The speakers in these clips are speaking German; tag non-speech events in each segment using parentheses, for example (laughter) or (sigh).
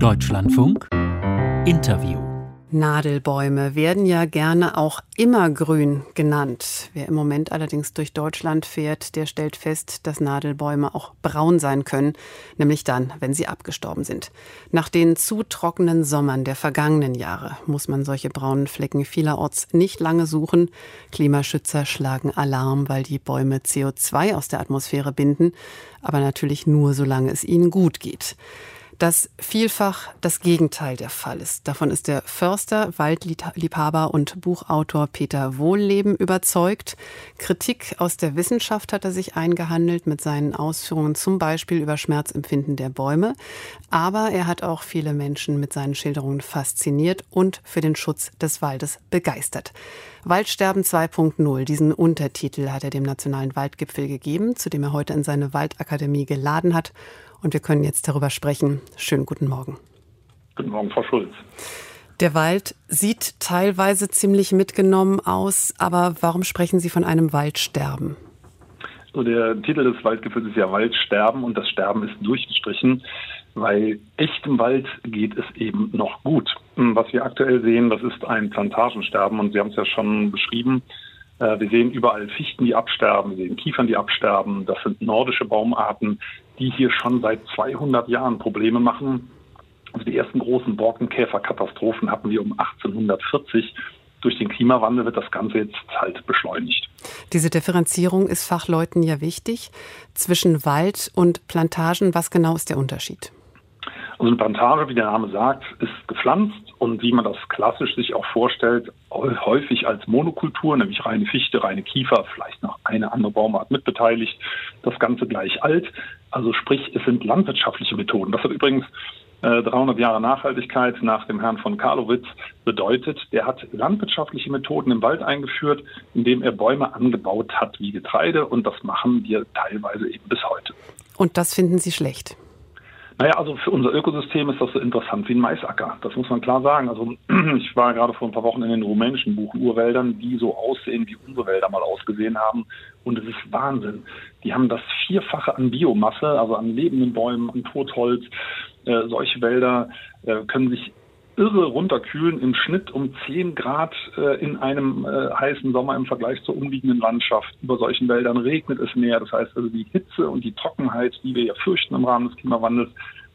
Deutschlandfunk Interview Nadelbäume werden ja gerne auch immergrün genannt. Wer im Moment allerdings durch Deutschland fährt, der stellt fest, dass Nadelbäume auch braun sein können, nämlich dann, wenn sie abgestorben sind. Nach den zu trockenen Sommern der vergangenen Jahre muss man solche braunen Flecken vielerorts nicht lange suchen. Klimaschützer schlagen Alarm, weil die Bäume CO2 aus der Atmosphäre binden, aber natürlich nur, solange es ihnen gut geht dass vielfach das Gegenteil der Fall ist. Davon ist der Förster, Waldliebhaber und Buchautor Peter Wohlleben überzeugt. Kritik aus der Wissenschaft hat er sich eingehandelt mit seinen Ausführungen zum Beispiel über Schmerzempfinden der Bäume. Aber er hat auch viele Menschen mit seinen Schilderungen fasziniert und für den Schutz des Waldes begeistert. Waldsterben 2.0, diesen Untertitel hat er dem Nationalen Waldgipfel gegeben, zu dem er heute in seine Waldakademie geladen hat und wir können jetzt darüber sprechen. Schönen guten Morgen. Guten Morgen, Frau Schulz. Der Wald sieht teilweise ziemlich mitgenommen aus, aber warum sprechen Sie von einem Waldsterben? So, der Titel des Waldgipfels ist ja Waldsterben und das Sterben ist durchgestrichen, weil echtem Wald geht es eben noch gut. Was wir aktuell sehen, das ist ein Plantagensterben und Sie haben es ja schon beschrieben. Äh, wir sehen überall Fichten, die absterben, wir sehen Kiefern, die absterben. Das sind nordische Baumarten, die hier schon seit 200 Jahren Probleme machen. Also die ersten großen Borkenkäferkatastrophen hatten wir um 1840. Durch den Klimawandel wird das Ganze jetzt halt beschleunigt. Diese Differenzierung ist Fachleuten ja wichtig. Zwischen Wald und Plantagen, was genau ist der Unterschied? Also eine Plantage, wie der Name sagt, ist gepflanzt und wie man das klassisch sich auch vorstellt, häufig als Monokultur, nämlich reine Fichte, reine Kiefer, vielleicht noch eine andere Baumart mitbeteiligt, das Ganze gleich alt. Also sprich, es sind landwirtschaftliche Methoden. Das hat übrigens äh, 300 Jahre Nachhaltigkeit nach dem Herrn von Karlowitz bedeutet. Der hat landwirtschaftliche Methoden im Wald eingeführt, indem er Bäume angebaut hat wie Getreide und das machen wir teilweise eben bis heute. Und das finden Sie schlecht? Naja, also für unser Ökosystem ist das so interessant wie ein Maisacker. Das muss man klar sagen. Also (clears throat) ich war gerade vor ein paar Wochen in den rumänischen Buchenurwäldern, die so aussehen, wie unsere Wälder mal ausgesehen haben. Und es ist Wahnsinn. Die haben das Vierfache an Biomasse, also an lebenden Bäumen, an Totholz. Äh, solche Wälder äh, können sich irre runterkühlen, im Schnitt um 10 Grad äh, in einem äh, heißen Sommer im Vergleich zur umliegenden Landschaft. Über solchen Wäldern regnet es mehr. Das heißt also die Hitze und die Trockenheit, die wir ja fürchten im Rahmen des Klimawandels,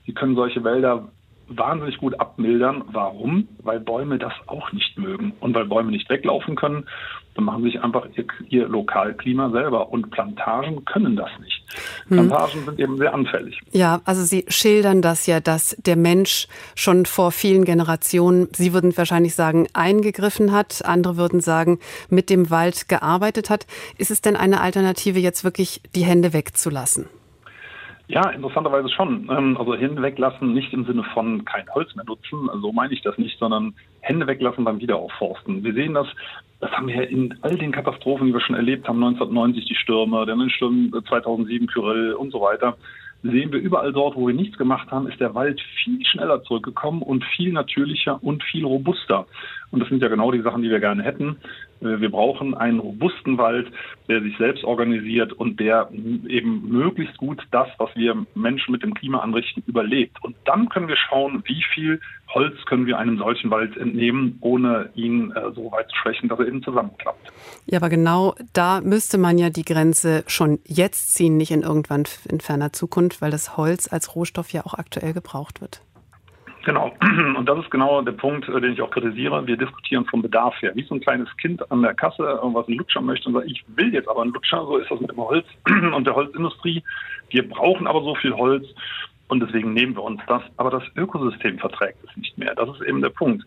die können solche Wälder wahnsinnig gut abmildern. Warum? Weil Bäume das auch nicht mögen. Und weil Bäume nicht weglaufen können, dann machen sie sich einfach ihr, ihr Lokalklima selber. Und Plantagen können das nicht. Hm. Plantagen sind eben sehr anfällig. Ja, also Sie schildern das ja, dass der Mensch schon vor vielen Generationen, Sie würden wahrscheinlich sagen, eingegriffen hat. Andere würden sagen, mit dem Wald gearbeitet hat. Ist es denn eine Alternative, jetzt wirklich die Hände wegzulassen? Ja, interessanterweise schon. Ähm, also Hände weglassen, nicht im Sinne von kein Holz mehr nutzen, so meine ich das nicht, sondern Hände weglassen beim Wiederaufforsten. Wir sehen das, das haben wir in all den Katastrophen, die wir schon erlebt haben, 1990 die Stürme, dann den Sturm 2007 Kyrill und so weiter sehen wir überall dort, wo wir nichts gemacht haben, ist der Wald viel schneller zurückgekommen und viel natürlicher und viel robuster. Und das sind ja genau die Sachen, die wir gerne hätten. Äh, wir brauchen einen robusten Wald, der sich selbst organisiert und der eben möglichst gut das, was wir Menschen mit dem Klima anrichten, überlebt. Und dann können wir schauen, wie viel Holz können wir einem solchen Wald entnehmen, ohne ihn äh, so weit zu schwächen, dass er eben zusammenklappt. Ja, aber genau da müsste man ja die Grenze schon jetzt ziehen, nicht in irgendwann in ferner Zukunft, weil das Holz als Rohstoff ja auch aktuell gebraucht wird. Genau. (clears throat) Und das ist genau der Punkt, äh, den ich auch kritisiere. Wir diskutieren vom Bedarf her. Wie so ein kleines Kind an der Kasse irgendwas einen Lutscher möchte und sagt, ich will jetzt aber einen Lutscher. So ist das mit dem Holz (clears throat) und der Holzindustrie. Wir brauchen aber so viel Holz und deswegen nehmen wir uns das. Aber das Ökosystem verträgt es nicht mehr. Das ist eben der Punkt.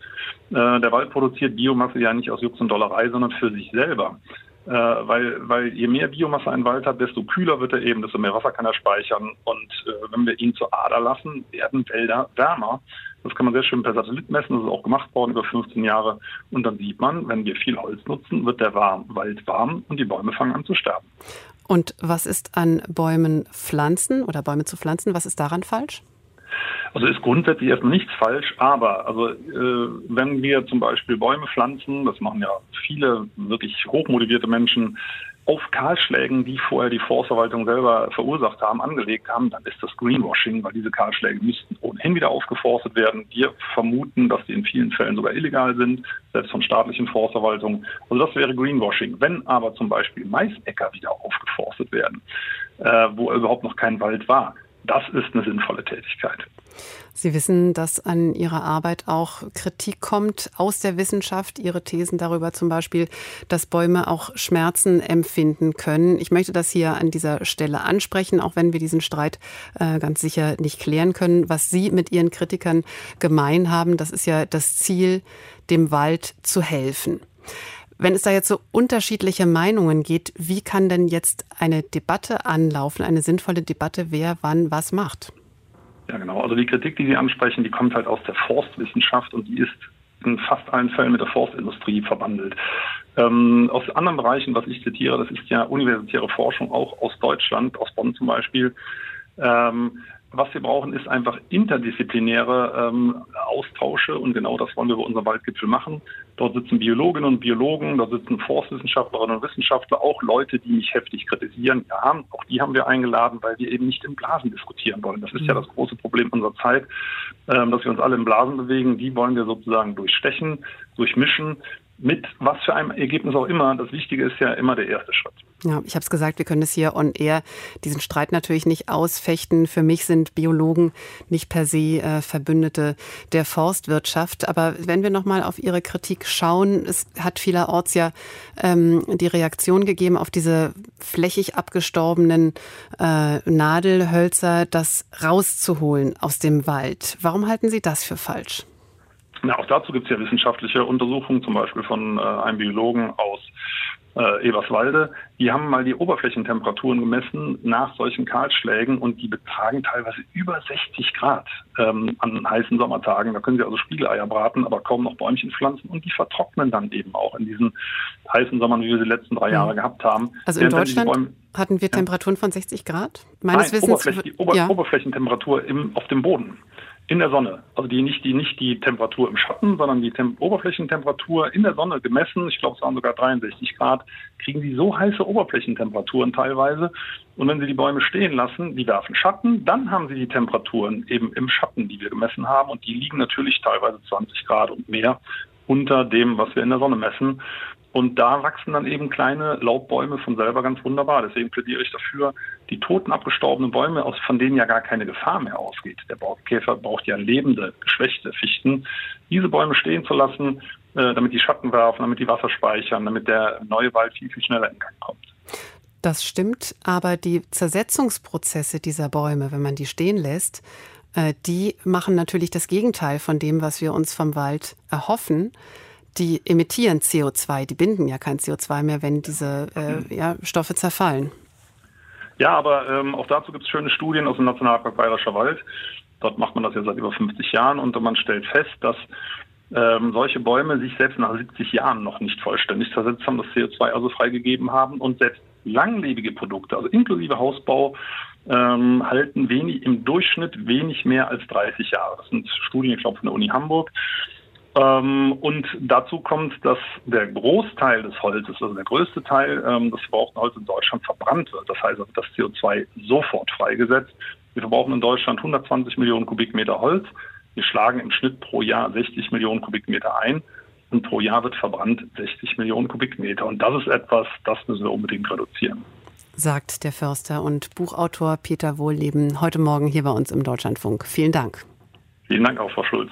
Äh, der Wald produziert Biomasse ja nicht aus Jux und Dollerei, sondern für sich selber. Äh, weil, weil je mehr Biomasse ein Wald hat, desto kühler wird er eben, desto mehr Wasser kann er speichern. Und äh, wenn wir ihn zur Ader lassen, werden Wälder wärmer. Das kann man sehr schön per Satellit messen. Das ist auch gemacht worden über 15 Jahre. Und dann sieht man, wenn wir viel Holz nutzen, wird der warm, Wald warm und die Bäume fangen an zu sterben. Und was ist an Bäumen pflanzen oder Bäume zu pflanzen? Was ist daran falsch? Also ist grundsätzlich erstmal nichts falsch, aber also äh, wenn wir zum Beispiel Bäume pflanzen, das machen ja viele wirklich hochmotivierte Menschen, auf Kahlschlägen, die vorher die Forstverwaltung selber verursacht haben, angelegt haben, dann ist das Greenwashing, weil diese Kahlschläge müssten ohnehin wieder aufgeforstet werden. Wir vermuten, dass die in vielen Fällen sogar illegal sind, selbst von staatlichen Forstverwaltungen. Also das wäre Greenwashing. Wenn aber zum Beispiel Maisäcker wieder aufgeforstet werden, äh, wo überhaupt noch kein Wald war, das ist eine sinnvolle Tätigkeit. Sie wissen, dass an Ihrer Arbeit auch Kritik kommt aus der Wissenschaft. Ihre Thesen darüber zum Beispiel, dass Bäume auch Schmerzen empfinden können. Ich möchte das hier an dieser Stelle ansprechen, auch wenn wir diesen Streit äh, ganz sicher nicht klären können. Was Sie mit Ihren Kritikern gemein haben, das ist ja das Ziel, dem Wald zu helfen. Wenn es da jetzt so unterschiedliche Meinungen geht, wie kann denn jetzt eine Debatte anlaufen, eine sinnvolle Debatte, wer wann was macht? Ja, genau. Also die Kritik, die Sie ansprechen, die kommt halt aus der Forstwissenschaft und die ist in fast allen Fällen mit der Forstindustrie verbandelt. Ähm, aus anderen Bereichen, was ich zitiere, das ist ja universitäre Forschung auch aus Deutschland, aus Bonn zum Beispiel. Ähm, was wir brauchen, ist einfach interdisziplinäre ähm, Austausche und genau das wollen wir bei unserem Waldgipfel machen. Dort sitzen Biologinnen und Biologen, dort sitzen Forstwissenschaftlerinnen und Wissenschaftler, auch Leute, die mich heftig kritisieren. Ja, auch die haben wir eingeladen, weil wir eben nicht in Blasen diskutieren wollen. Das ist ja mhm. das große Problem unserer Zeit, ähm, dass wir uns alle in Blasen bewegen. Die wollen wir sozusagen durchstechen, durchmischen, mit was für einem Ergebnis auch immer. Das Wichtige ist ja immer der erste Schritt. Ja, ich habe es gesagt, wir können es hier on air diesen Streit natürlich nicht ausfechten. Für mich sind Biologen nicht per se äh, Verbündete der Forstwirtschaft. Aber wenn wir noch mal auf Ihre Kritik schauen, es hat vielerorts ja ähm, die Reaktion gegeben auf diese flächig abgestorbenen äh, Nadelhölzer, das rauszuholen aus dem Wald. Warum halten Sie das für falsch? Na, auch dazu gibt es ja wissenschaftliche Untersuchungen, zum Beispiel von äh, einem Biologen aus äh, Eberswalde. Die haben mal die Oberflächentemperaturen gemessen nach solchen Kahlschlägen und die betragen teilweise über 60 Grad ähm, an heißen Sommertagen. Da können sie also Spiegeleier braten, aber kaum noch Bäumchen pflanzen und die vertrocknen dann eben auch in diesen heißen Sommern, wie wir sie die letzten drei Jahre mhm. gehabt haben. Also in Deutschland Bäume, hatten wir Temperaturen ja. von 60 Grad? Meines Nein, Wissens. Oberfläch, die Ober ja. Oberflächentemperatur im, auf dem Boden in der Sonne. Also die nicht die nicht die Temperatur im Schatten, sondern die Tem Oberflächentemperatur in der Sonne gemessen. Ich glaube, es waren sogar 63 Grad. Kriegen sie so heiße Oberflächentemperaturen teilweise. Und wenn sie die Bäume stehen lassen, die werfen Schatten, dann haben sie die Temperaturen eben im Schatten, die wir gemessen haben. Und die liegen natürlich teilweise 20 Grad und mehr unter dem, was wir in der Sonne messen. Und da wachsen dann eben kleine Laubbäume von selber ganz wunderbar. Deswegen plädiere ich dafür, die toten, abgestorbenen Bäume, aus, von denen ja gar keine Gefahr mehr ausgeht. Der Borkenkäfer braucht ja lebende, geschwächte Fichten. Diese Bäume stehen zu lassen, äh, damit die Schatten werfen, damit die Wasser speichern, damit der neue Wald viel, viel schneller in Gang kommt. Das stimmt, aber die Zersetzungsprozesse dieser Bäume, wenn man die stehen lässt, äh, die machen natürlich das Gegenteil von dem, was wir uns vom Wald erhoffen die emittieren CO2, die binden ja kein CO2 mehr, wenn diese äh, ja, Stoffe zerfallen. Ja, aber ähm, auch dazu gibt es schöne Studien aus dem Nationalpark Bayerischer Wald. Dort macht man das ja seit über 50 Jahren und man stellt fest, dass ähm, solche Bäume sich selbst nach 70 Jahren noch nicht vollständig zersetzt haben, das CO2 also freigegeben haben und selbst langlebige Produkte, also inklusive Hausbau, ähm, halten wenig, im Durchschnitt wenig mehr als 30 Jahre. Das sind Studien, ich glaube, von der Uni Hamburg. Ähm, und dazu kommt, dass der Großteil des Holzes, also der größte Teil ähm, des verbrauchten Holzes in Deutschland verbrannt wird. Das heißt, das CO2 sofort freigesetzt. Wir verbrauchen in Deutschland 120 Millionen Kubikmeter Holz. Wir schlagen im Schnitt pro Jahr 60 Millionen Kubikmeter ein. Und pro Jahr wird verbrannt 60 Millionen Kubikmeter. Und das ist etwas, das müssen wir unbedingt reduzieren. Sagt der Förster und Buchautor Peter Wohlleben heute Morgen hier bei uns im Deutschlandfunk. Vielen Dank. Vielen Dank auch, Frau Schulz.